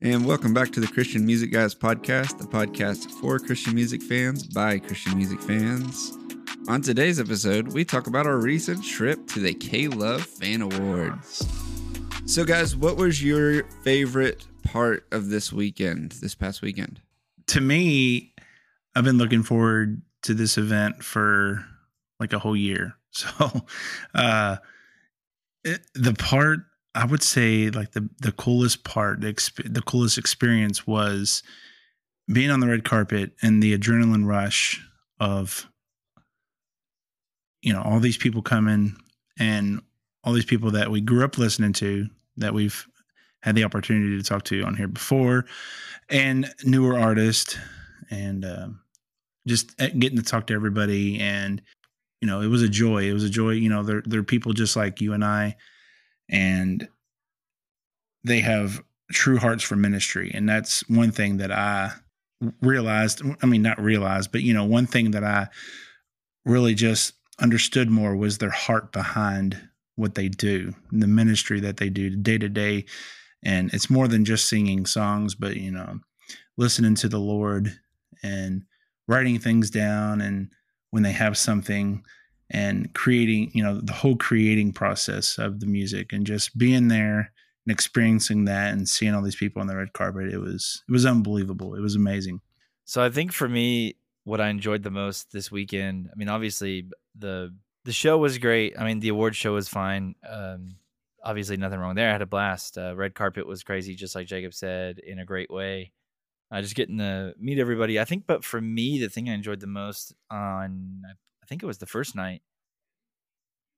And welcome back to the Christian Music Guys podcast, the podcast for Christian music fans by Christian music fans. On today's episode, we talk about our recent trip to the K Love Fan Awards. So, guys, what was your favorite part of this weekend, this past weekend? To me, I've been looking forward to this event for like a whole year. So, uh, it, the part I would say like the the coolest part, the, exp- the coolest experience was being on the red carpet and the adrenaline rush of you know all these people coming and all these people that we grew up listening to that we've had the opportunity to talk to on here before and newer artists and um, just eh, getting to talk to everybody and you know it was a joy. It was a joy you know they're, they're people just like you and i and they have true hearts for ministry. And that's one thing that i realized i mean not realized but you know one thing that i really just understood more was their heart behind what they do the ministry that they do day to day. And it's more than just singing songs but you know listening to the lord and writing things down. And when they have something and creating, you know, the whole creating process of the music and just being there and experiencing that and seeing all these people on the red carpet. It was it was unbelievable. It was amazing. So I think for me, what I enjoyed the most this weekend, I mean, obviously the the show was great. I mean, the award show was fine. Um, obviously, nothing wrong there. I had a blast. Uh, red carpet was crazy, just like Jacob said, in a great way. Uh, just getting to meet everybody. I think, but for me, the thing I enjoyed the most on I think it was the first night.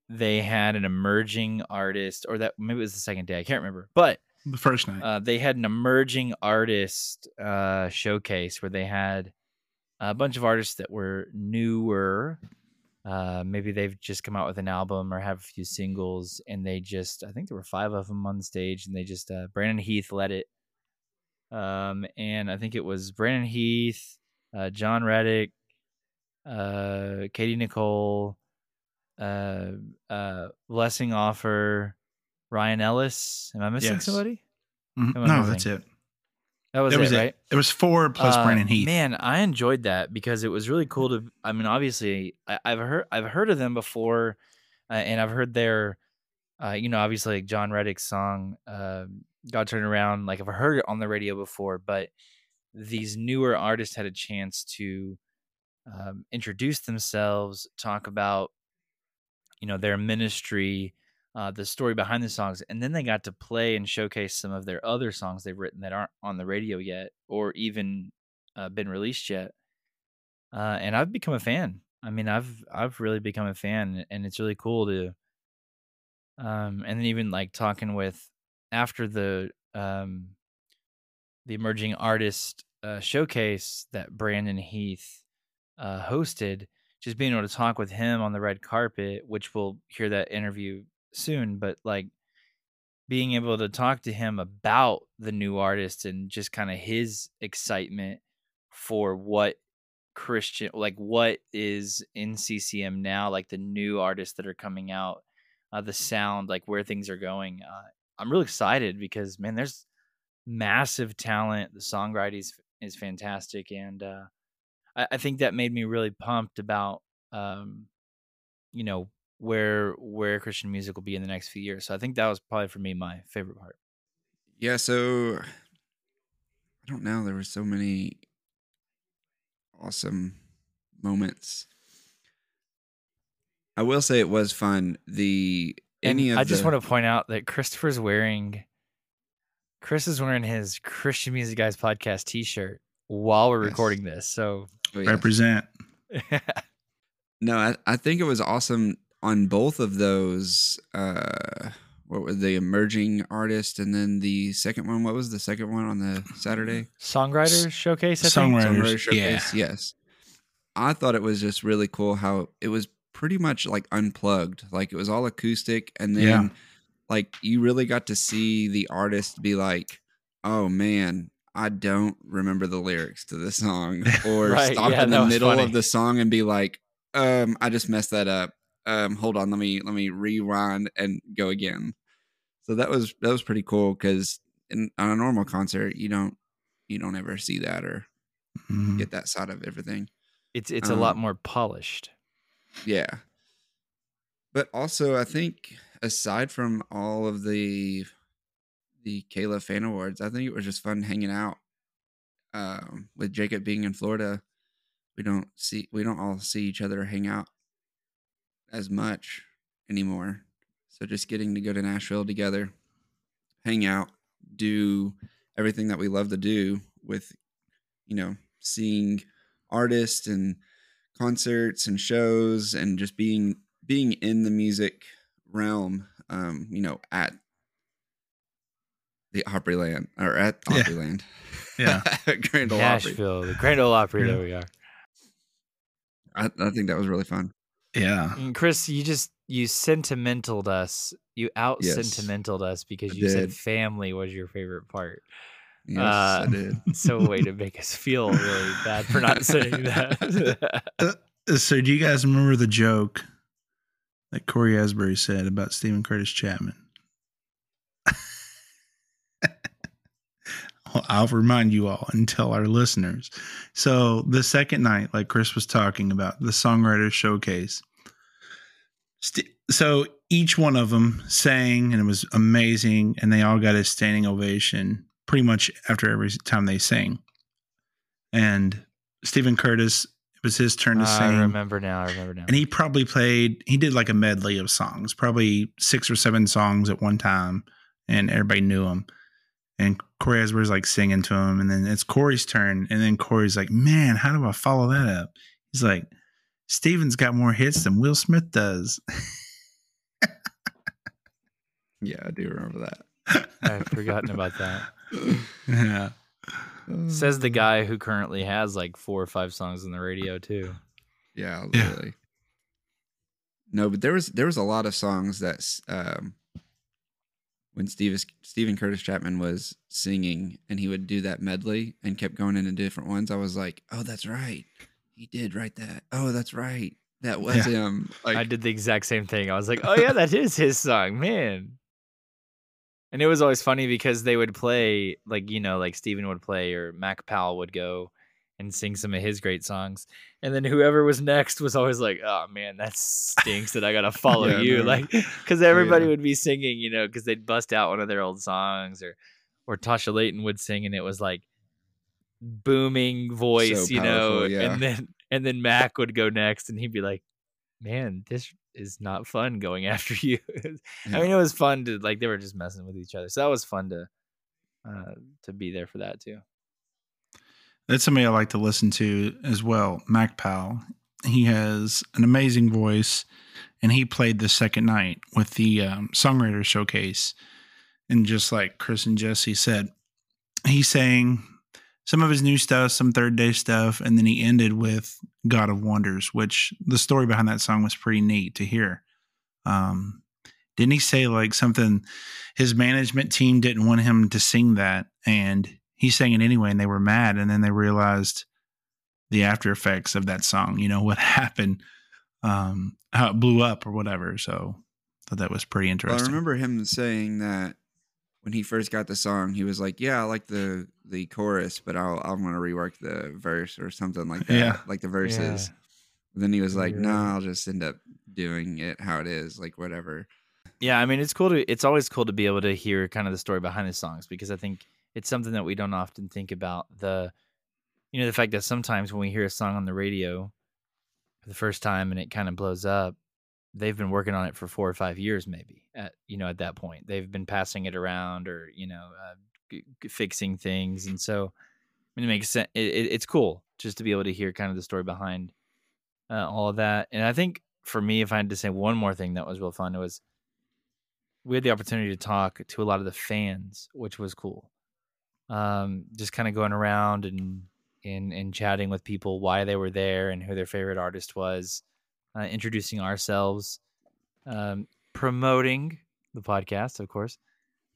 They had an emerging artist, or that maybe it was the second day. I can't remember, but the first night uh, they had an emerging artist uh, showcase where they had a bunch of artists that were newer. Uh, maybe they've just come out with an album or have a few singles, and they just I think there were five of them on stage, and they just uh, Brandon Heath led it. Um, and I think it was Brandon Heath, uh, Jon Reddick, uh, Katy Nichole, uh, uh, Blessing Offor, Ryan Ellis. Am I missing Yes. somebody? Mhm. I no missing? that's it That was it it, was right? it it was four plus Uh, brandon heath Man, I enjoyed that because it was really cool to. I mean, obviously, I, I've heard I've heard of them before, uh, and I've heard their, uh, you know, obviously like Jon Reddick's song, uh, "God Turn Around." Like I've heard it on the radio before, but these newer artists had a chance to um, introduce themselves, talk about, you know, their ministry, uh, the story behind the songs, and then they got to play and showcase some of their other songs they've written that aren't on the radio yet or even uh, been released yet. Uh, and I've become a fan. I mean, I've I've really become a fan, and it's really cool to. Um, and then even like talking with after the um, the emerging artist uh, showcase that Brandon Heath uh, hosted, just being able to talk with him on the red carpet, which we'll hear that interview soon, but like being able to talk to him about the new artist and just kind of his excitement for what Christian, like what is in CCM now, like the new artists that are coming out, uh, the sound, like where things are going. Uh, I'm really excited because man, there's massive talent. The songwriting is, is fantastic, and uh, I, I think that made me really pumped about, um, you know, where where Christian music will be in the next few years. So I think that was probably for me my favorite part. Yeah, so I don't know. There were so many awesome moments. I will say it was fun. The And any of I just the- want to point out that Christopher's wearing Chris is wearing his Christian Music Guys podcast T-shirt while we're Yes. recording this. So Oh, yeah. represent No, I, I think it was awesome on both of those. Uh, what were the emerging artist, and then the second one? What was the second one on the Saturday? songwriters showcase. I think. Songwriters. Songwriter yeah. Showcase, Yes. I thought it was just really cool how it was pretty much like unplugged. Like it was all acoustic, and then Yeah. like you really got to see the artist be like, "Oh man." I don't remember the lyrics to the song, or Right, stop yeah, in the middle funny. of the song and be like, um, I just messed that up. Um, hold on, let me let me rewind and go again. So that was that was pretty cool because in, on a normal concert, you don't you don't ever see that or Mhm. get that side of everything. It's it's a lot Um, more polished. Yeah. But also, I think aside from all of the the K-Love Fan Awards, I think it was just fun hanging out. Um, with Jacob being in Florida, we don't see we don't all see each other hang out as much anymore. So just getting to go to Nashville together, hang out, do everything that we love to do with, you know, seeing artists and concerts and shows and just being being in the music realm um you know at the Opryland or at Yeah. Opryland Yeah. Grand Ole Opry Nashville, the Grand Ole Opry. Yeah. There we are. I, I think that was really fun Yeah. And Chris, you just you sentimentaled us. You out Yes. sentimentaled us because I you said family was your favorite part. yes Uh, I did So a way to make us feel really bad for not saying that. So, do you guys remember the joke that Cory Asbury said about Steven Curtis Chapman? I'll remind you all and tell our listeners. So, the second night, like Chris was talking about, the songwriter showcase. So, each one of them sang, and it was amazing, and they all got a standing ovation pretty much after every time they sang. And Steven Curtis, it was his turn to I sing I remember now. I remember now. and he probably played he did like a medley of songs probably six or seven songs at one time and everybody knew him and Cory Asbury's like singing to him and then it's Cory's turn and then corey's like man how do i follow that up he's like steven's got more hits than will smith does yeah I do remember that I've forgotten about that. yeah Says the guy who currently has like four or five songs on the radio too. Yeah, Yeah. No, but there was there was a lot of songs that um, when Steve Steven Curtis Chapman was singing and he would do that medley and kept going into different ones. I was like, oh, that's right, he did write that. Oh, that's right, that was Yeah. him. Like, I did the exact same thing. I was like, "Oh yeah, that is his song, man." And it was always funny because they would play like you know, like Steven would play or Mac Powell would go and sing some of his great songs, and then whoever was next was always like, "Oh man, that stinks that I gotta follow Yeah, you," no. like because everybody Yeah. would be singing, you know, because they'd bust out one of their old songs or or Tasha Layton would sing, and it was like booming voice, So you know, yeah. and then and then Mac would go next, and he'd be like, "Man, this is not fun going after you." I mean, it was fun to like they were just messing with each other, so that was fun to uh to be there for that too. That's somebody I like to listen to as well. Mac Powell. He has an amazing voice, and he played the second night with the um, songwriter showcase. And just like Chris and Jesse said, he sang some of his new stuff, some third day stuff, and then he ended with God of Wonders, which the story behind that song was pretty neat to hear. Um, didn't he say like something? His management team didn't want him to sing that, and he sang it anyway, and they were mad. And then they realized the after effects of that song. You know what happened, um, how it blew up or whatever. So, thought that was pretty Well, I remember him saying that when he first got the song, he was like, "Yeah, I like the the chorus, but I'll I'm gonna rework the verse or something like that, Yeah. like the verses." Then he was like, You're "No, right. I'll just end up doing it how it is, like whatever." Yeah, I mean, it's cool to. It's always cool to be able to hear kind of the story behind the songs because I think it's something that we don't often think about. The, you know, the fact that sometimes when we hear a song on the radio for the first time and it kind of blows up, they've been working on it for four or five years, maybe. At you know, at that point, they've been passing it around or you know, uh, g- g- fixing things, and so I mean, it makes sense. It, it, it's cool just to be able to hear kind of the story behind uh, all of that. And I think for me, if I had to say one more thing that was real fun, it was we had the opportunity to talk to a lot of the fans, which was cool. Um, just kind of going around and and and chatting with people why they were there and who their favorite artist was, uh, introducing ourselves, um, promoting the podcast, of course,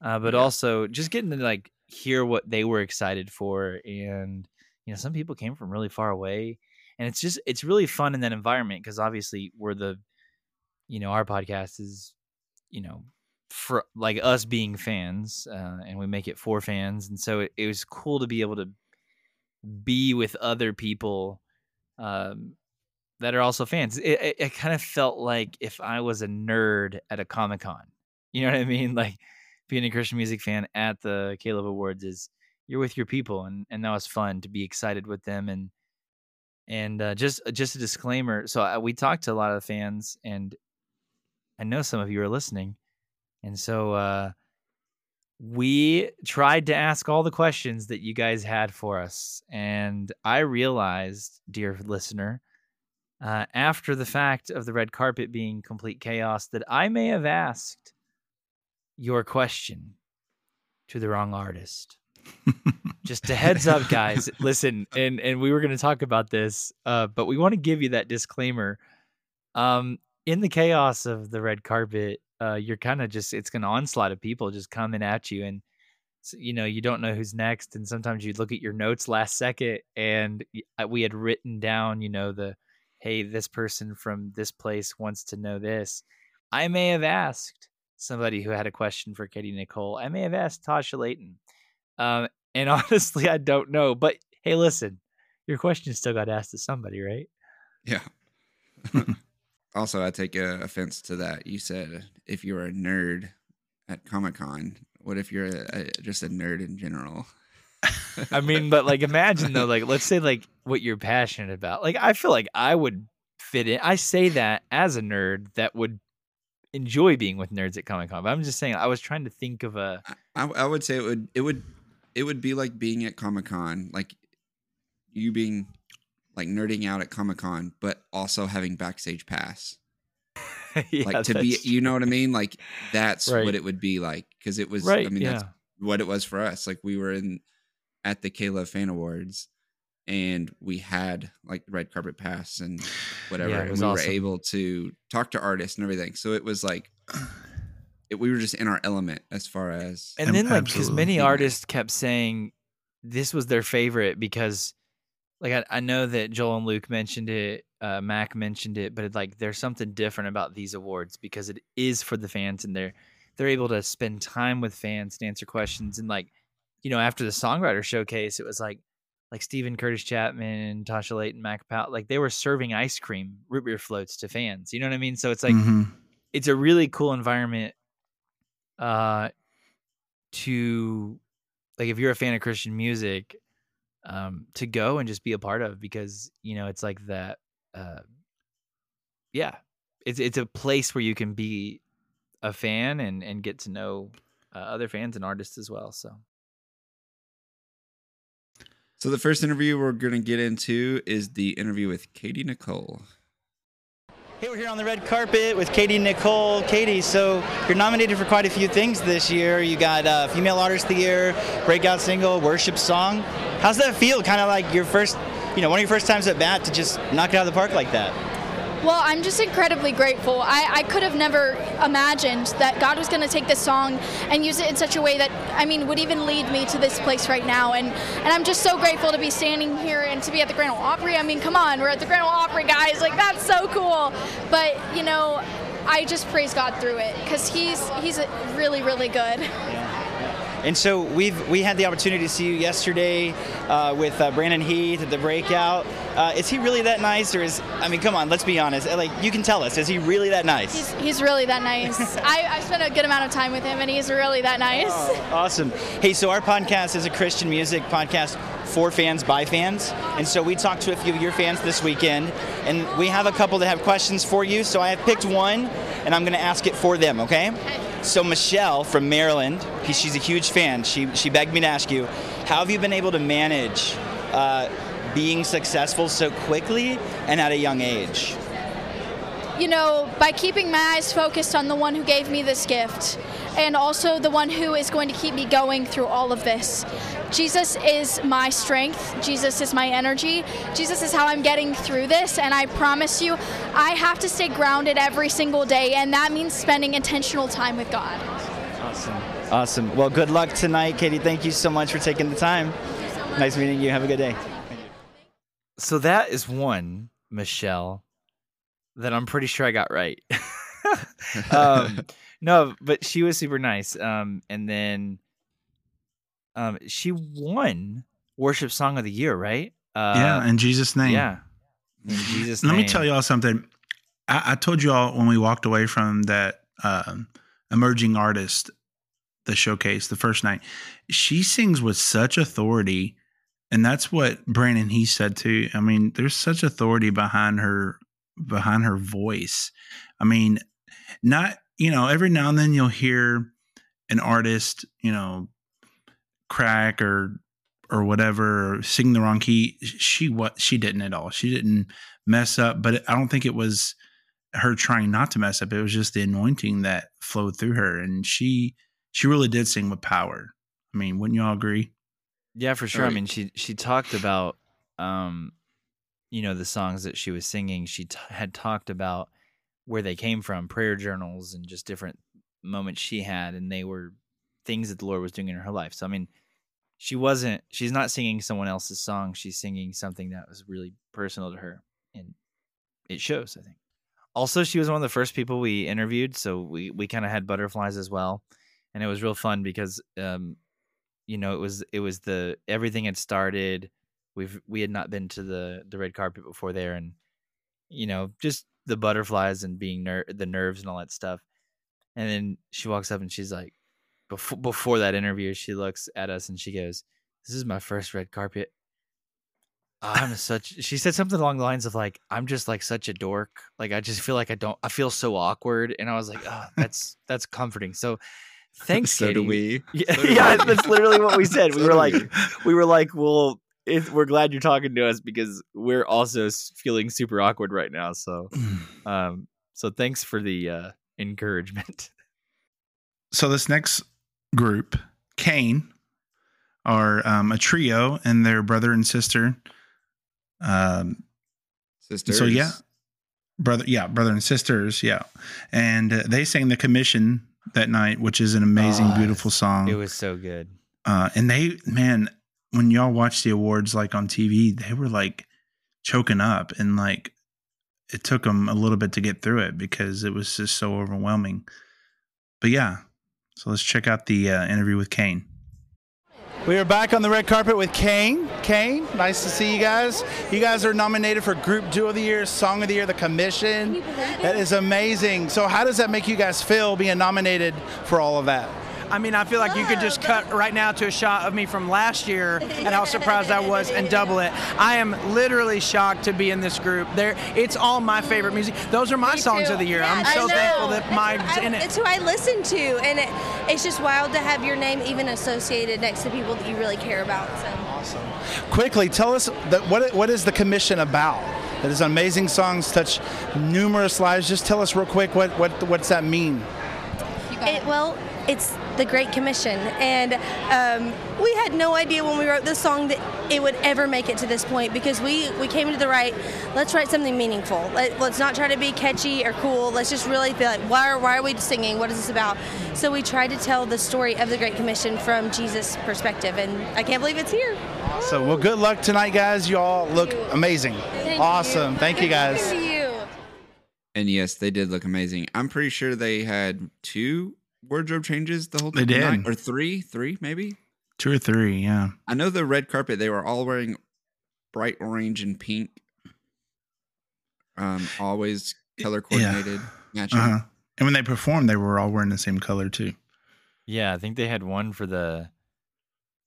uh, but Yeah. also just getting to like hear what they were excited for. And you know, some people came from really far away, and it's just it's really fun in that environment because obviously we're the, you know, our podcast is, you know, for like us being fans, uh, and we make it for fans, and so it, it was cool to be able to be with other people um, that are also fans. It, it, it kind of felt like if I was a nerd at a Comic Con, you know what I mean? Like being a Christian music fan at the K-Love Awards is you're with your people, and and that was fun to be excited with them and and uh, just just a disclaimer. So uh, we talked to a lot of fans, and I know some of you are listening, and so uh, we tried to ask all the questions that you guys had for us, and I realized, dear listener, uh, after the fact of the red carpet being complete chaos, that I may have asked your question to the wrong artist. Just a heads up, guys. Listen, and and we were going to talk about this, uh, but we want to give you that disclaimer. Um, in the chaos of the red carpet, uh, you're kind of just it's an onslaught of people just coming at you, and you know you don't know who's next. And sometimes you look at your notes last second, and we had written down, you know, the hey, this person from this place wants to know this. I may have asked somebody who had a question for Katy Nichole. I may have asked Tasha Layton um, and honestly, I don't know. But hey, listen, your question still got asked to somebody, right? Yeah. also, I take uh, offense to that. You said if you're a nerd at Comic Con, what if you're a, a, just a nerd in general? I mean, but like, imagine though, like, let's say like what you're passionate about. Like, I feel like I would fit in. I say that as a nerd that would enjoy being with nerds at Comic Con. But I'm just saying, I was trying to think of a. I, I would say it would it would it would be like being at Comic Con, like you being like nerding out at Comic Con, but also having backstage pass. yeah, like to be, you know what I mean? Like that's right. what it would be like because it was. Right, I mean, yeah. that's what it was for us. Like we were in at the K-Love Fan Awards, and we had like the red carpet pass and whatever, yeah, and we awesome. were able to talk to artists and everything. So it was like it, we were just in our element as far as and then like because many artists kept saying this was their favorite because like I, I know that Joel and Luke mentioned it, uh, Mac mentioned it, but it, like there's something different about these awards because it is for the fans and they're they're able to spend time with fans and answer questions and like you know after the songwriter showcase it was like like Steven Curtis Chapman, and Tasha Layton, Mac Powell, like they were serving ice cream, root beer floats to fans. You know what I mean? So it's like mm-hmm. it's a really cool environment uh to like if you're a fan of Christian music, um, to go and just be a part of because you know it's like that. Uh, yeah, it's it's a place where you can be a fan and and get to know uh, other fans and artists as well. So. So the first interview we're going to get into is the interview with Katy Nichole. Hey, we're here on the red carpet with Katy Nichole. Katy, so you're nominated for quite a few things this year. You got uh, Female Artist of the Year, Breakout Single, Worship Song. How's that feel? Kind of like your first, you know, one of your first times at bat to just knock it out of the park like that? Well, I'm just incredibly grateful. I, I could have never imagined that God was going to take this song and use it in such a way that, I mean, would even lead me to this place right now. And, and I'm just so grateful to be standing here and to be at the Grand Ole Opry. I mean, come on, we're at the Grand Ole Opry, guys. Like, that's so cool. But, you know, I just praise God through it because he's, he's really, really good. And so we've we had the opportunity to see you yesterday uh, with uh, Brandon Heath at the breakout. Uh, is he really that nice, or is I mean, come on, let's be honest. Like you can tell us, is he really that nice? He's, he's really that nice. I, I spent a good amount of time with him, and he's really that nice. Oh, awesome. Hey, so our podcast is a Christian music podcast for fans by fans. And so we talked to a few of your fans this weekend, and we have a couple that have questions for you. So I have picked one, and I'm going to ask it for them, okay? So Michelle from Maryland, she's a huge fan. She she begged me to ask you, how have you been able to manage uh, being successful so quickly and at a young age? You know, by keeping my eyes focused on the one who gave me this gift and also the one who is going to keep me going through all of this. Jesus is my strength. Jesus is my energy. Jesus is how I'm getting through this. And I promise you, I have to stay grounded every single day. And that means spending intentional time with God. Awesome. Awesome. Well, good luck tonight, Katy. Thank you so much for taking the time. So nice meeting you. Have a good day. So that is one, Michelle, that I'm pretty sure I got right. um, no, but she was super nice. Um, and then um, she won worship song of the year, right? Uh, yeah, in Jesus' name. yeah. In Jesus' Let name. me tell y'all something. I, I told y'all when we walked away from that um, emerging artist, the showcase, the first night, she sings with such authority. And that's what Brandon he said too. I mean, there's such authority behind her behind her voice. I mean, not you know, every now and then you'll hear an artist, you know, crack or or whatever or sing the wrong key. She what she didn't at all. She didn't mess up, but I don't think it was her trying not to mess up. It was just the anointing that flowed through her, and she she really did sing with power. I mean, wouldn't y'all agree? Yeah, for sure. I mean, she she talked about, um, you know, the songs that she was singing. She t- had talked about where they came from, prayer journals, and just different moments she had, and they were things that the Lord was doing in her life. So, I mean, she wasn't. She's not singing someone else's song. She's singing something that was really personal to her, and it shows. I think. Also, she was one of the first people we interviewed, so we we kind of had butterflies as well, and it was real fun because um, you know it was it was the everything had started we've we had not been to the the red carpet before there and you know just the butterflies and being ner- the nerves and all that stuff. And then she walks up and she's like before before that interview she looks at us and she goes this is my first red carpet. I'm such she said something along the lines of like i'm just like such a dork. Like i just feel like i don't i feel so awkward. And i was like oh that's that's comforting. So thanks so do we. yeah, So do yeah we. that's literally what we said. We So were like we. we were like, well, if we're glad you're talking to us because we're also feeling super awkward right now. So, um, so thanks for the uh, encouragement. so this next group, CAIN, are um, a trio and their brother and sister. Um, Sisters. So yeah, brother, yeah, brother and sisters, yeah, and uh, they sang the commission that night, which is an amazing, Oh, beautiful song. It was so good. uh, and they, man, when y'all watch the awards like on TV, they were like choking up, and like it took them a little bit to get through it because it was just so overwhelming. But yeah, so let's check out the uh, interview with CAIN. We are back on the red carpet with CAIN. CAIN, nice to see you guys. You guys are nominated for Group Duo of the Year, Song of the Year, the Commission. That is amazing. So, how does that make you guys feel being nominated for all of that? I mean, I feel like you could just cut right now to a shot of me from last year and how surprised I was and double it. I am literally shocked to be in this group. There, it's all my favorite music. Those are my Me songs too. of the year. Yeah, I'm so thankful that mine's in it. It's who I listen to, and it, it's just wild to have your name even associated next to people that you really care about. So. Awesome. Quickly, tell us that what what is the commission about? That is amazing songs touch numerous lives. Just tell us real quick what what what's that mean? It, well, it's the Great Commission, and um, we had no idea when we wrote this song that it would ever make it to this point because we, we came to the right. Let's write something meaningful. Let, let's not try to be catchy or cool. Let's just really feel like why are, why are we singing? What is this about? So we tried to tell the story of the Great Commission from Jesus' perspective, and I can't believe it's here. So, well, good luck tonight, guys. You all look amazing. Thank awesome. You. Thank you, guys. And yes, they did look amazing. I'm pretty sure they had two wardrobe changes the whole time? They did. night, or three, three maybe. Two or three, yeah. I know the red carpet. They were all wearing bright orange and pink. Um, always color coordinated, matching. Uh-huh. And when they performed, they were all wearing the same color too. Yeah, I think they had one for the.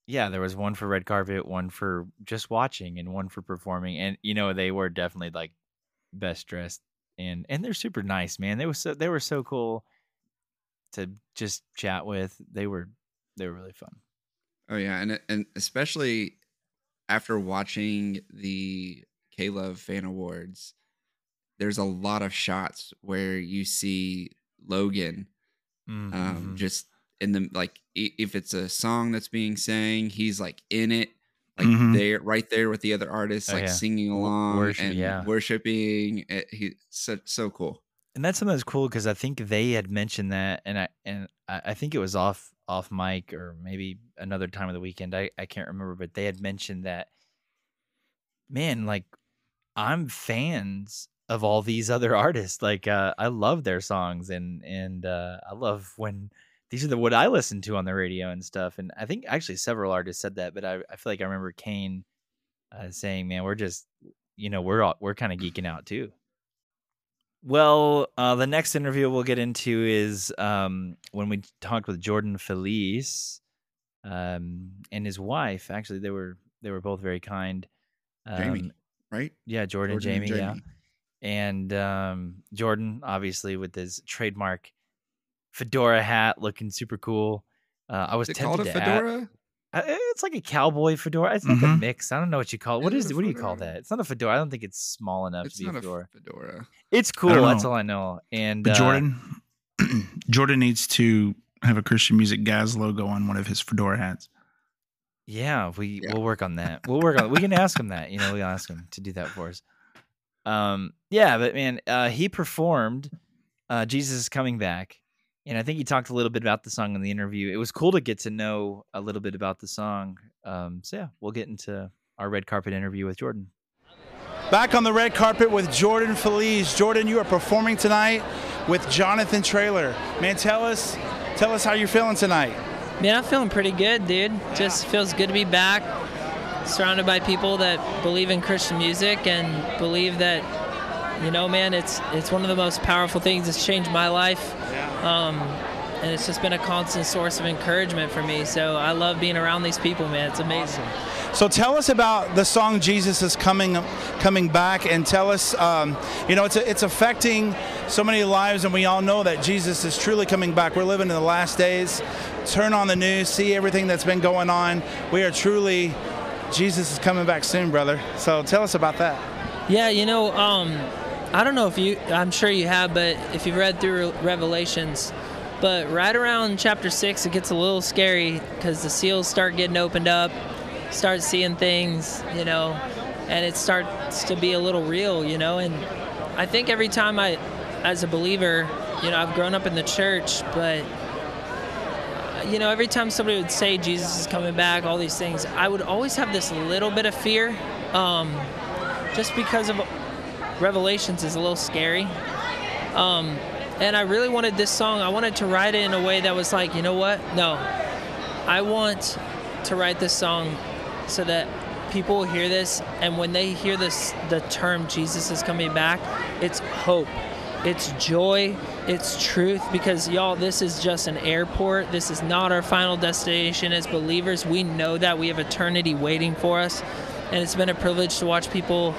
Yeah, there was one for red carpet, one for just watching, and one for performing. And you know, they were definitely like best dressed, and and they're super nice, man. They were so they were so cool to just chat with. They were they were really fun. Oh yeah, and and especially after watching the K Love Fan Awards, there's a lot of shots where you see Logan um, mhm. just in the like if it's a song that's being sang, he's like in it, like Mhm. there, right there with the other artists, Oh, like yeah. singing along worship, and yeah. worshiping. It, he so so cool. And that's something that's cool because I think they had mentioned that, and I and I, think it was off off mic or maybe another time of the weekend. I I can't remember, but they had mentioned that. Man, like I'm fans of all these other artists. Like uh, I love their songs and and uh, I love when these are the what I listen to on the radio and stuff. And I think actually several artists said that, but I, I feel like I remember CAIN uh, saying, "Man, we're just you know we're all, we're kind of geeking out too." Well, uh, the next interview we'll get into is um, when we talked with Jordan Feliz um, and his wife. Actually, they were they were both very kind. Um, Jamie, right? Yeah, Jordan, Jordan and Jamie, yeah. And um, Jordan, obviously, with his trademark fedora hat, looking super cool. Uh, I was Is it a tempted to add- fedora? Uh, it's like a cowboy fedora. It's like a Mhm. mix. I don't know what you call it. What Is is it a it? What do you call that? It's not a fedora. I don't think it's small enough It's to be not a a fedora. fedora. It's cool. That's all I know. And But uh, Jordan, Jordan needs to have a Christian Music Guys logo on one of his fedora hats. Yeah, we Yeah. we'll work on that. We'll work on. We can ask him that. You know, we can ask him to do that for us. Um, yeah, but man, uh, he performed uh, "Jesus is Coming Back," and I think he talked a little bit about the song in the interview. It was cool to get to know a little bit about the song. Um, so yeah, we'll get into our red carpet interview with Jordan. Back on the red carpet with Jordan Feliz. Jordan, you are performing tonight with Jonathan Traylor. Man, tell us, tell us how you're feeling tonight. Man, I'm feeling pretty good, dude. Just feels good to be back, surrounded by people that believe in Christian music and believe that, you know, man, it's it's one of the most powerful things that's changed my life. Um, and it's just been a constant source of encouragement for me. So I love being around these people, man. It's amazing. So tell us about the song "Jesus is Coming Coming Back," and tell us, um, you know, it's it's affecting so many lives, and we all know that Jesus is truly coming back. We're living in the last days. Turn on the news, see everything that's been going on. We are truly, Jesus is coming back soon, brother. So tell us about that. Yeah, you know, um, I don't know if you, I'm sure you have, but if you've read through Revelations, but right around chapter six, it gets a little scary because the seals start getting opened up, start seeing things, you know, and it starts to be a little real, you know. And I think every time I, as a believer, you know, I've grown up in the church, but you know, every time somebody would say Jesus is coming back, all these things, I would always have this little bit of fear, um, just because of Revelations is a little scary. Um, and I really wanted this song. I wanted to write it in a way that was like, you know what? No, I want to write this song so that people will hear this, and when they hear this, the term Jesus is coming back, it's hope it's joy, it's truth, because y'all, this is just an airport. This is not our final destination as believers. We know that we have eternity waiting for us, and it's been a privilege to watch people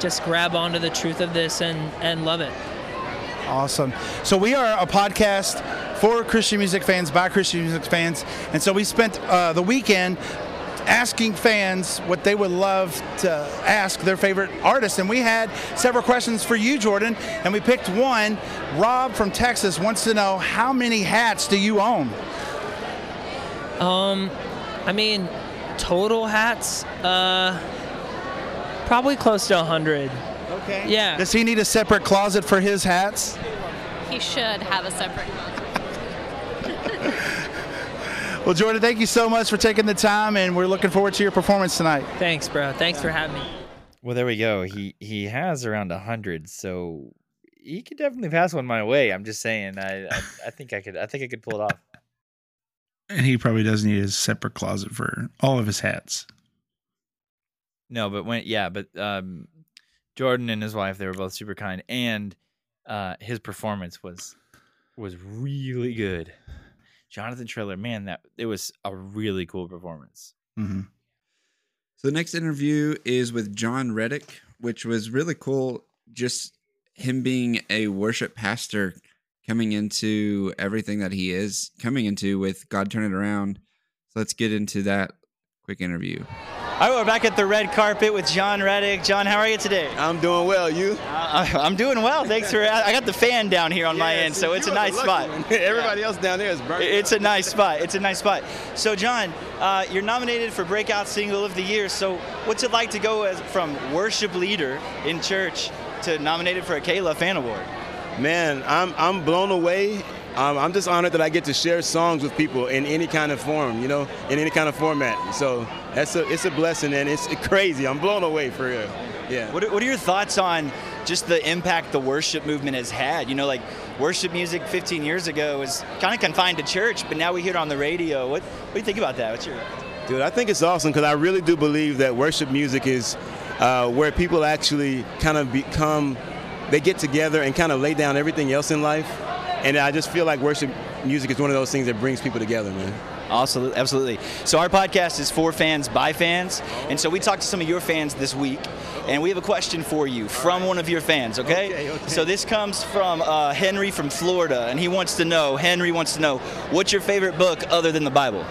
just grab onto the truth of this and, and love it. Awesome. So we are a podcast for Christian music fans by Christian music fans, and so we spent uh, the weekend asking fans what they would love to ask their favorite artist. And we had several questions for you, Jordan, and we picked one. Rob from Texas wants to know how many hats do you own? Um, I mean, total hats, uh, probably close to 100. Okay. Yeah. Does he need a separate closet for his hats? He should have a separate closet. Well, Jordan, thank you so much for taking the time, and we're looking forward to your performance tonight. Thanks, bro. Thanks for having me. Well, there we go. He he has around a hundred, so he could definitely pass one my way. I'm just saying. I, I I think I could. I think I could pull it off. And he probably does need a separate closet for all of his hats. No, but when yeah, but um, Jordan and his wife they were both super kind, and uh, his performance was was really good. Jonathan Traylor, man, that it was a really cool performance. Mm-hmm. So the next interview is with Jon Reddick, which was really cool. Just him being a worship pastor coming into everything that he is coming into with God Turn It Around. So let's get into that quick interview. All right, we're back at the red carpet with Jon Reddick. Jon, how are you today? I'm doing well. You? Uh, I'm doing well. Thanks for. I got the fan down here on my end, see, so it's a nice spot. one. Everybody else down there is burnt. It's a nice spot. It's a nice spot. So, Jon, uh, you're nominated for Breakout Single of the Year. So, what's it like to go as from worship leader in church to nominated for a K-Love Fan Award? Man, I'm I'm blown away um, I'm just honored that I get to share songs with people in any kind of form, you know, in any kind of format. So that's a it's a blessing and it's crazy. I'm blown away for real. Yeah. What are, what are your thoughts on just the impact the worship movement has had? You know, like worship music 15 years ago was kind of confined to church, but now we hear it on the radio. What, what do you think about that? What's your Dude, I think it's awesome because I really do believe that worship music is uh, where people actually kind of become, they get together and kind of lay down everything else in life. And I just feel like worship music is one of those things that brings people together, man. Absolutely, absolutely. So our podcast is for fans by fans, and so we talked to some of your fans this week, and we have a question for you from one of your fans. Okay. Okay, okay. So this comes from uh, Henry from Florida, and he wants to know. Henry wants to know what's your favorite book other than the Bible.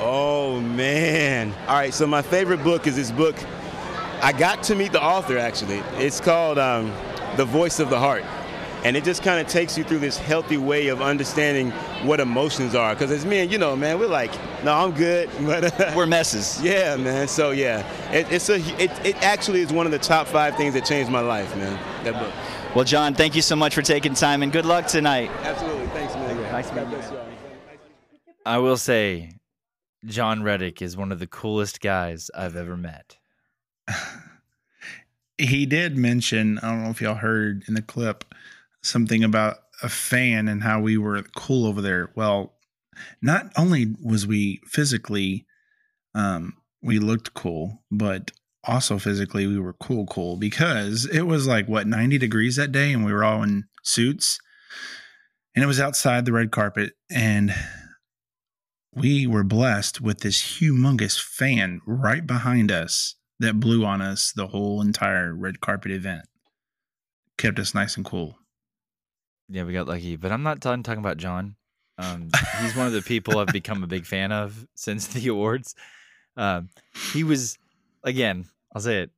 Oh man! All right, so my favorite book is this book. I got to meet the author actually. It's called um, "The Voice of the Heart," and it just kind of takes you through this healthy way of understanding what emotions are. Because as men, you know, man, we're like, no, I'm good, but uh, we're messes. Yeah, man. So yeah, it, it's a it, it actually is one of the top five things that changed my life, man. That book. Well, Jon, thank you so much for taking time, and good luck tonight. Absolutely. Thanks, man. Nice God bless you all. I will say, Jon Reddick is one of the coolest guys I've ever met. he did mention, I don't know if y'all heard in the clip, something about a fan and how we were cool over there. Well, not only was we physically, um, we looked cool, but also physically we were cool, cool because it was like what 90 degrees that day and we were all in suits and it was outside the red carpet and we were blessed with this humongous fan right behind us that blew on us the whole entire red carpet event. Kept us nice and cool. Yeah, we got lucky, but I'm not done talking about Jon. Um, he's one of the people I've become a big fan of since the awards. Um, he was, again, I'll say it,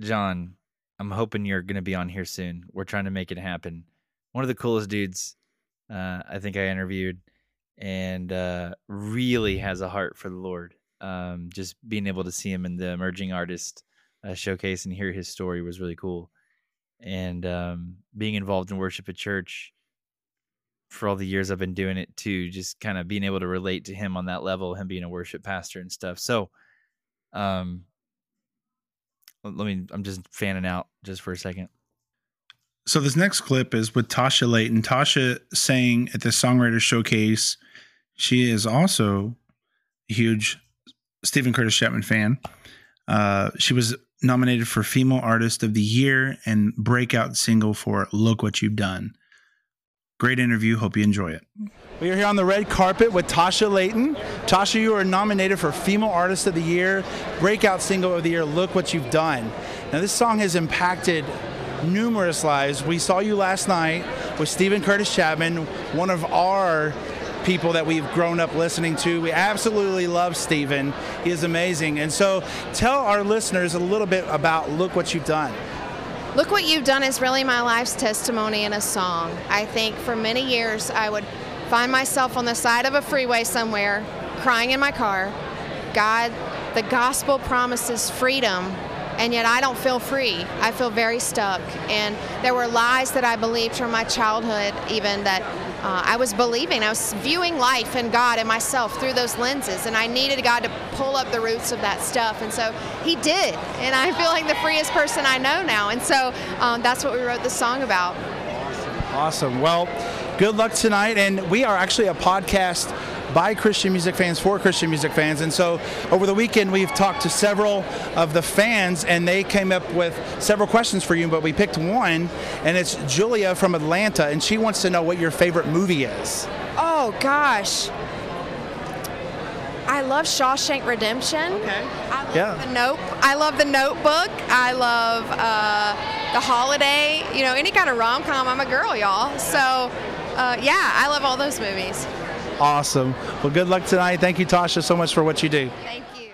Jon. I'm hoping you're going to be on here soon. We're trying to make it happen. One of the coolest dudes uh, I think I interviewed, and uh, really has a heart for the Lord. Um, just being able to see him in the emerging artist uh, showcase and hear his story was really cool. And um, being involved in worship at church for all the years I've been doing it too, just kind of being able to relate to him on that level, him being a worship pastor and stuff. So, um, let me, I'm just fanning out just for a second. So this next clip is with Tasha Layton. Tasha sang at the Songwriter Showcase. She is also a huge Steven Curtis Chapman fan. Uh, she was nominated for Female Artist of the Year and breakout single for Look What You've Done. Great interview. Hope you enjoy it. We are here on the red carpet with Tasha Layton. Tasha, you are nominated for Female Artist of the Year, Breakout Single of the Year, Look What You've Done. Now, this song has impacted numerous lives. We saw you last night with Steven Curtis Chapman, one of our people that we've grown up listening to. We absolutely love Steven. He is amazing. And so tell our listeners a little bit about Look What You've Done. Look What You've Done is really my life's testimony in a song. I think for many years I would find myself on the side of a freeway somewhere, crying in my car. God, the gospel promises freedom, and yet I don't feel free. I feel very stuck. And there were lies that I believed from my childhood, even that uh, I was believing. I was viewing life and God and myself through those lenses, and I needed God to pull up the roots of that stuff. And so He did. And I feel like the freest person I know now. And so um, that's what we wrote the song about. Awesome. Well, good luck tonight. And we are actually a podcast by Christian music fans for Christian music fans. And so over the weekend, we've talked to several of the fans, and they came up with several questions for you, but we picked one, and it's Julia from Atlanta, and she wants to know what your favorite movie is. Oh, gosh. I love Shawshank Redemption. Okay. I love Yeah. the Nope. I love the Notebook. I love uh, the Holiday. You know, any kind of rom com. I'm a girl, y'all. So, uh, yeah, I love all those movies. Awesome. Well, good luck tonight. Thank you, Tasha, so much for what you do. Thank you.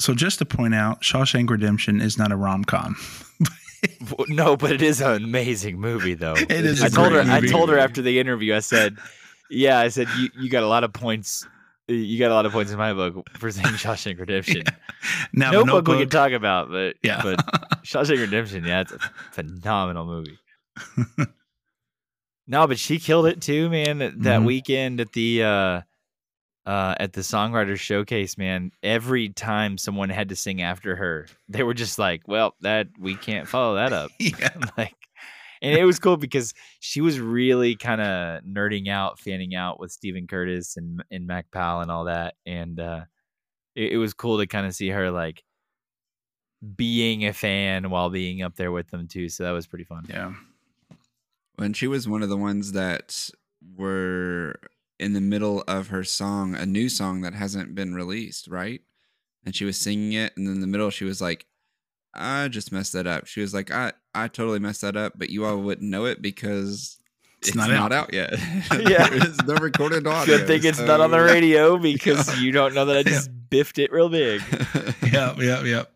So just to point out, Shawshank Redemption is not a rom com. No, but it is an amazing movie, though. It is I a told her. great I told her after the interview. I said, "Yeah, I said you, you got a lot of points. You got a lot of points in my book for saying Shawshank Redemption. Now, Notebook, we can talk about, but Yeah. but Shawshank Redemption, yeah, it's a phenomenal movie. No, but she killed it too, man. That, that Mhm. weekend at the uh uh at the songwriters showcase, man. Every time someone had to sing after her, they were just like, "Well, that we can't follow that up." Yeah. like and it was cool because she was really kind of nerding out, fanning out with Steven Curtis and and Mac Powell and all that, and uh, it, it was cool to kind of see her like being a fan while being up there with them too. So that was pretty fun. Yeah. When she was one of the ones that were in the middle of her song, a new song that hasn't been released, right? And she was singing it, and in the middle, she was like, "I just messed that up." She was like, "I I totally messed that up, but you all wouldn't know it because It's it's, not not, out." yet. Yeah. it's no recorded audio. Good thing it's not on the radio because you don't know that I just biffed it real big. Yep. Yep. Yep.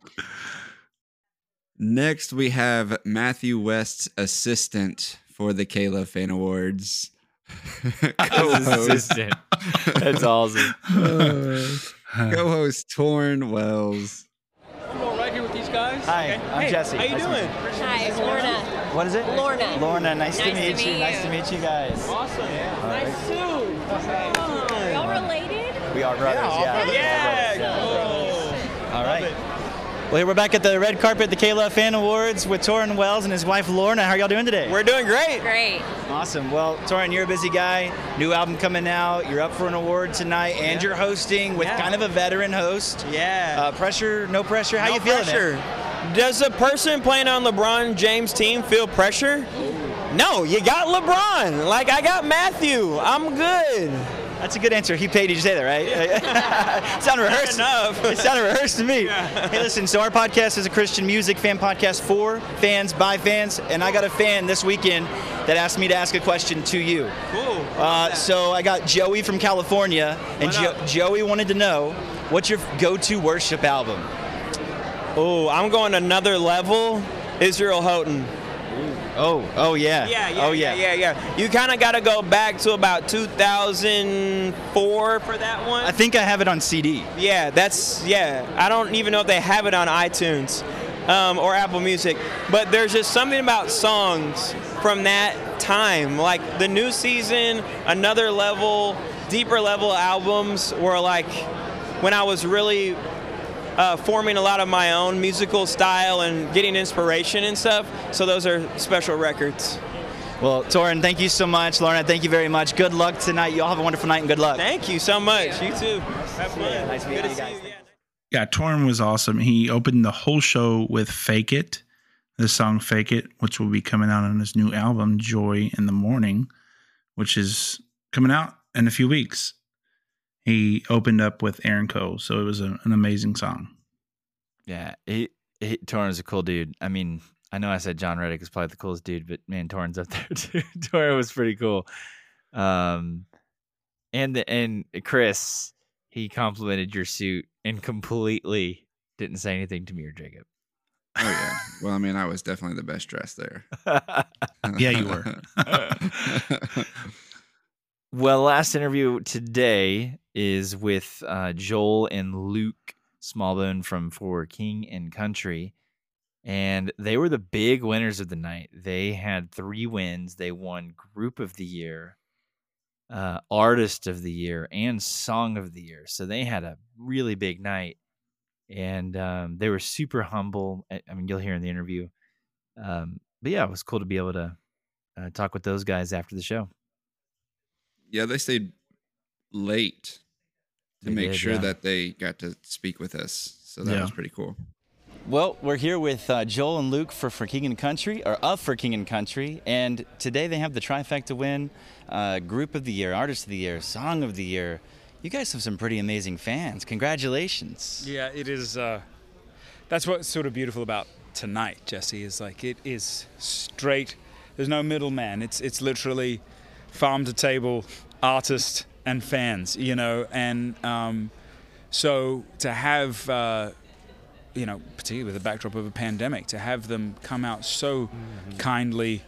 Next, we have Matthew West's assistant for the K-Love Fan Awards. Co-host- assistant. That's awesome. Co-host Tauren Wells. I'm going right here with these guys. Hi, Okay. I'm Hey, Jesse. How are you Nice doing? Hi, Lorna. What is it? Lorna. Lorna, nice, to Nice to meet you. meet Nice to meet you guys. Awesome. Nice suit. Are y'all related? We are brothers, yeah. Yeah. All right. Well, here we're back at the red carpet, the K-Love Fan Awards with Tauren Wells and his wife Lorna. How are y'all doing today? We're doing great. Great. Awesome. Well, Tauren, you're a busy guy. New album coming out. You're up for an award tonight, and Yeah. you're hosting with Yeah. kind of a veteran host. Yeah. Uh, pressure? No pressure? How no you feeling? pressure. Does a person playing on LeBron James team feel pressure? No, you got LeBron. Like I got Matthew. I'm good. That's a good answer. He paid you to say that, right? it sounded rehearsed. enough. It sounded rehearsed to me. Yeah. Hey, listen. So our podcast is a Christian music fan podcast for fans by fans, and I got a fan this weekend that asked me to ask a question to you. Cool. Uh, so I got Joey from California, and jo- Joey wanted to know what's your go-to worship album. Oh, I'm going another level. Israel Houghton. Oh, oh yeah. Yeah, yeah, oh yeah. yeah, yeah, yeah. You kind of got to go back to about 2004 for that one. I think I have it on CD. Yeah, that's yeah. I don't even know if they have it on iTunes um, or Apple Music, but there's just something about songs from that time, like the new season, another level, deeper level albums were like when I was really uh, forming a lot of my own musical style and getting inspiration and stuff. So those are special records. Well, Tauren, thank you so much. Lorna, thank you very much. Good luck tonight. You all have a wonderful night and good luck. Thank you so much. You too. Have fun. Nice meeting Good you guys. see you. Yeah, Tauren was awesome. He opened the whole show with Fake It, the song Fake It, which will be coming out on his new album, Joy in the Morning, which is coming out in a few weeks. He opened up with Aaron Cole, so it was a, an amazing song. Yeah, he, he Tauren's a cool dude. I mean, I know I said Jon Reddick is probably the coolest dude, but man, Tauren's up there too. Tauren was pretty cool. Um, and the, and Chris, he complimented your suit and completely didn't say anything to me or Jacob. Oh yeah. Well, I mean, I was definitely the best dressed there. Yeah, you were. Well, last interview today is with uh, Joel and Luke Smallbone from For King and Country. And they were the big winners of the night. They had three wins. They won Group of the Year, uh, Artist of the Year, and Song of the Year. So they had a really big night. And um, they were super humble. I mean, you'll hear in the interview. Um, but yeah, it was cool to be able to uh, talk with those guys after the show. Yeah, they stayed late to They make did, sure yeah. that they got to speak with us. So that Yeah. was pretty cool. Well, we're here with uh, Joel and Luke for For King and Country, or of For King and Country, and today they have the trifecta win: uh, Group of the Year, Artist of the Year, Song of the Year. You guys have some pretty amazing fans. Congratulations! Yeah, it is. Uh, that's what's sort of beautiful about tonight, Jesse. Is like it is straight. There's no middleman. It's it's literally farm to table, artist and fans. You know, and um, so to have. Uh, you know, particularly with the backdrop of a pandemic, to have them come out so kindly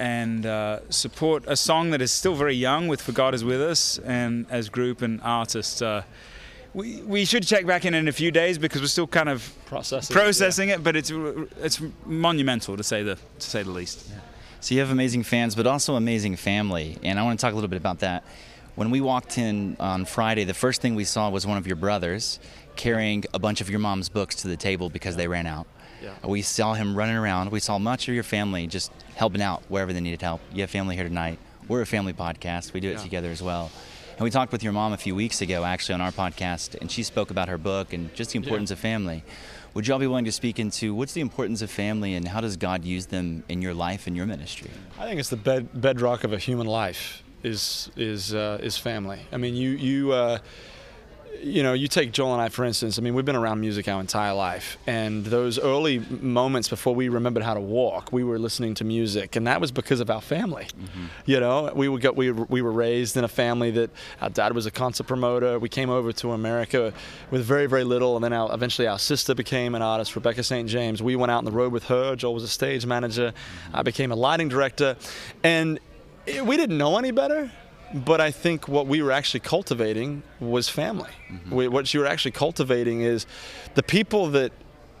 and uh, support a song that is still very young with For God Is With Us and as group and artist. Uh, we, we should check back in in a few days because we're still kind of Processing it, processing it, but it's it's monumental to say the to say the least. So you have amazing fans, but also amazing family, and I want to talk a little bit about that. When we walked in on Friday, the first thing we saw was one of your brothers carrying a bunch of your mom's books to the table because they ran out. Yeah. We saw him running around. We saw much of your family just helping out wherever they needed help. You have family here tonight. We're a family podcast. We do it Yeah. together as well. And we talked with your mom a few weeks ago, actually, on our podcast, and she spoke about her book and just the importance of family. Would y'all be willing to speak into what's the importance of family and how does God use them in your life and your ministry? I think it's the bed, bedrock of a human life is is uh, is family. I mean, you you uh, you know, you take Joel and I for instance. I mean, we've been around music our entire life, and those early moments before we remembered how to walk, we were listening to music, and that was because of our family. Mm-hmm. You know, we would go, we were- we were raised in a family that our dad was a concert promoter. We came over to America with very very little, and then our, eventually our sister became an artist, Rebecca St. James. We went out on the road with her. Joel was a stage manager. I mm-hmm. became a lighting director, and it- we didn't know any better. But I think what we were actually cultivating was family. Mm-hmm. We- What you were actually cultivating is the people that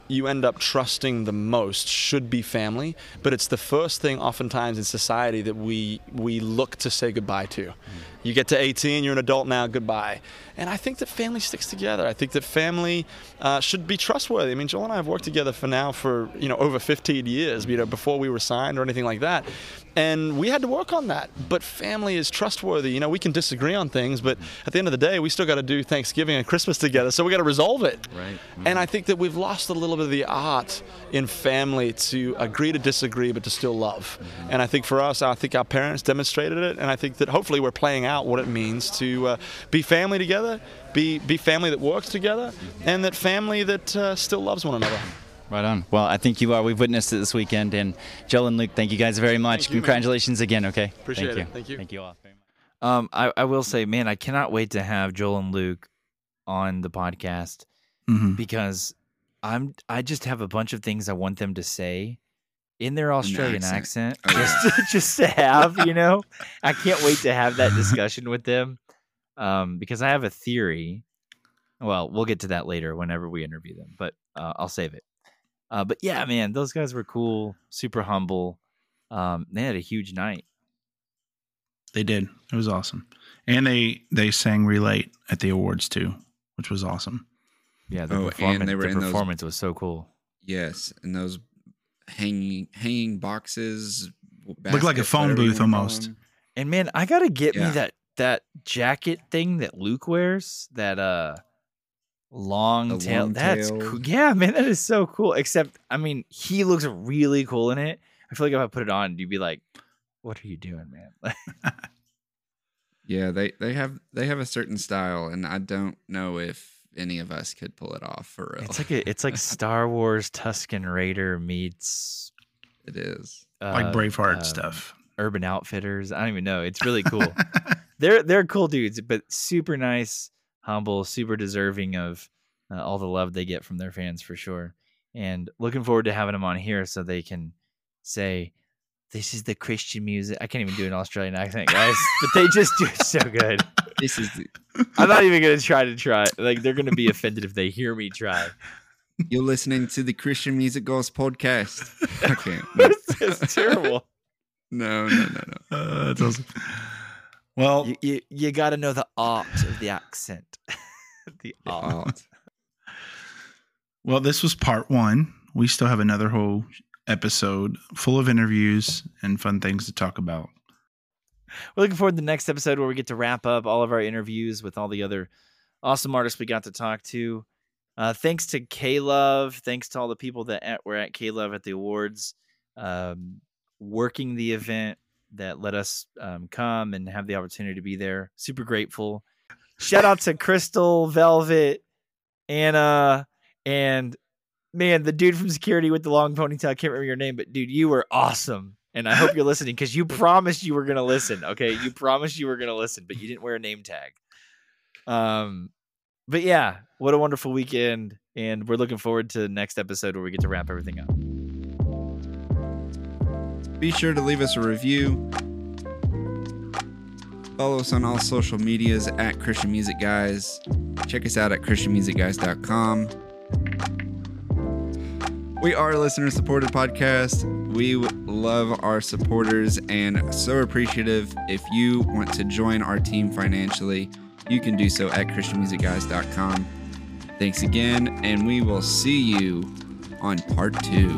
you end up trusting the most should be family, but it's the first thing oftentimes in society that we we look to say goodbye to. Mm. You get to 18, you're an adult now, goodbye. And I think that family sticks together. I think that family uh, should be trustworthy. I mean, Joel and I have worked together for now for you know over 15 years, you know, before we were signed or anything like that. And we had to work on that. But family is trustworthy. You know, we can disagree on things, but mm. at the end of the day, we still got to do Thanksgiving and Christmas together. So we got to resolve it. Right. Mm-hmm. And I think that we've lost a little bit of the art in family to agree to disagree, but to still love. Mm-hmm. And I think for us, I think our parents demonstrated it, and I think that hopefully we're playing out what it means to uh, be family together, be be family that works together, and that family that uh, still loves one another. Right on. Well, I think you are. We've witnessed it this weekend. And Joel and Luke, thank you guys very much. Thank you, man. Congratulations again, okay? Appreciate thank it. You. Thank you. Thank you all. Um, I, I will say, man, I cannot wait to have Joel and Luke on the podcast Mhm. because I'm I just have a bunch of things I want them to say in their Australian accent, accent. Oh, just to, just to have, you know. I can't wait to have that discussion with them um, because I have a theory. Well, we'll get to that later whenever we interview them, but uh, I'll save it. Uh, but yeah, man, those guys were cool, super humble. Um, they had a huge night. They did. It was awesome. And they they sang Relate at the awards too, which was awesome. Yeah, the Oh, and performance, they were the in those- performance was so cool. Yes, and those hanging hanging boxes Look like a phone booth almost. them. And man, I gotta get Yeah. me that that jacket thing that Luke wears. That uh long The tail. long That's tail. cool. Yeah, man, that is so cool. Except, I mean, he looks really cool in it. I feel like if I put it on, you'd be like, "What are you doing, man?" Yeah, they they have they have a certain style, and I don't know if any of us could pull it off for real. it's like a, it's like Star Wars Tusken Raider meets it is Like uh, Braveheart um, stuff. Urban Outfitters. I don't even know. It's really cool. they're they're cool dudes, but super nice, humble, super deserving of uh, all the love they get from their fans for sure. And looking forward to having them on here so they can say, "This is the Christian music." I can't even do an Australian accent, guys, but they just do it so good. This is. The, I'm not even gonna try to try. Like they're gonna be offended if they hear me try. you're listening to the Christian Music Goals podcast. Okay, can't. No, it's terrible. no, no, no. no. Uh, that's awesome. Well, You you, you got to know the art of the accent. the art. Art. Well, this was part one. We still have another whole episode full of interviews and fun things to talk about. We're looking forward to the next episode where we get to wrap up all of our interviews with all the other awesome artists we got to talk to. Uh, thanks to K-Love. Thanks to all the people that at, were at K-Love at the awards, um, working the event that let us um, come and have the opportunity to be there. Super grateful. Shout out to Crystal, Velvet, Anna, and man, the dude from security with the long ponytail. I can't remember your name, but dude, you were awesome. And I hope you're listening because you promised you were gonna listen. Okay, you promised you were gonna listen, but you didn't wear a name tag. Um, but yeah, what a wonderful weekend, and we're looking forward to the next episode where we get to wrap everything up. Be sure to leave us a review. Follow us on all social medias at Christian Music Guys. Check us out at ChristianMusicGuys.com. We are a listener supported podcast. We love our supporters and so appreciative. If you want to join our team financially, you can do so at ChristianMusicGuys.com. Thanks again, and we will see you on part two.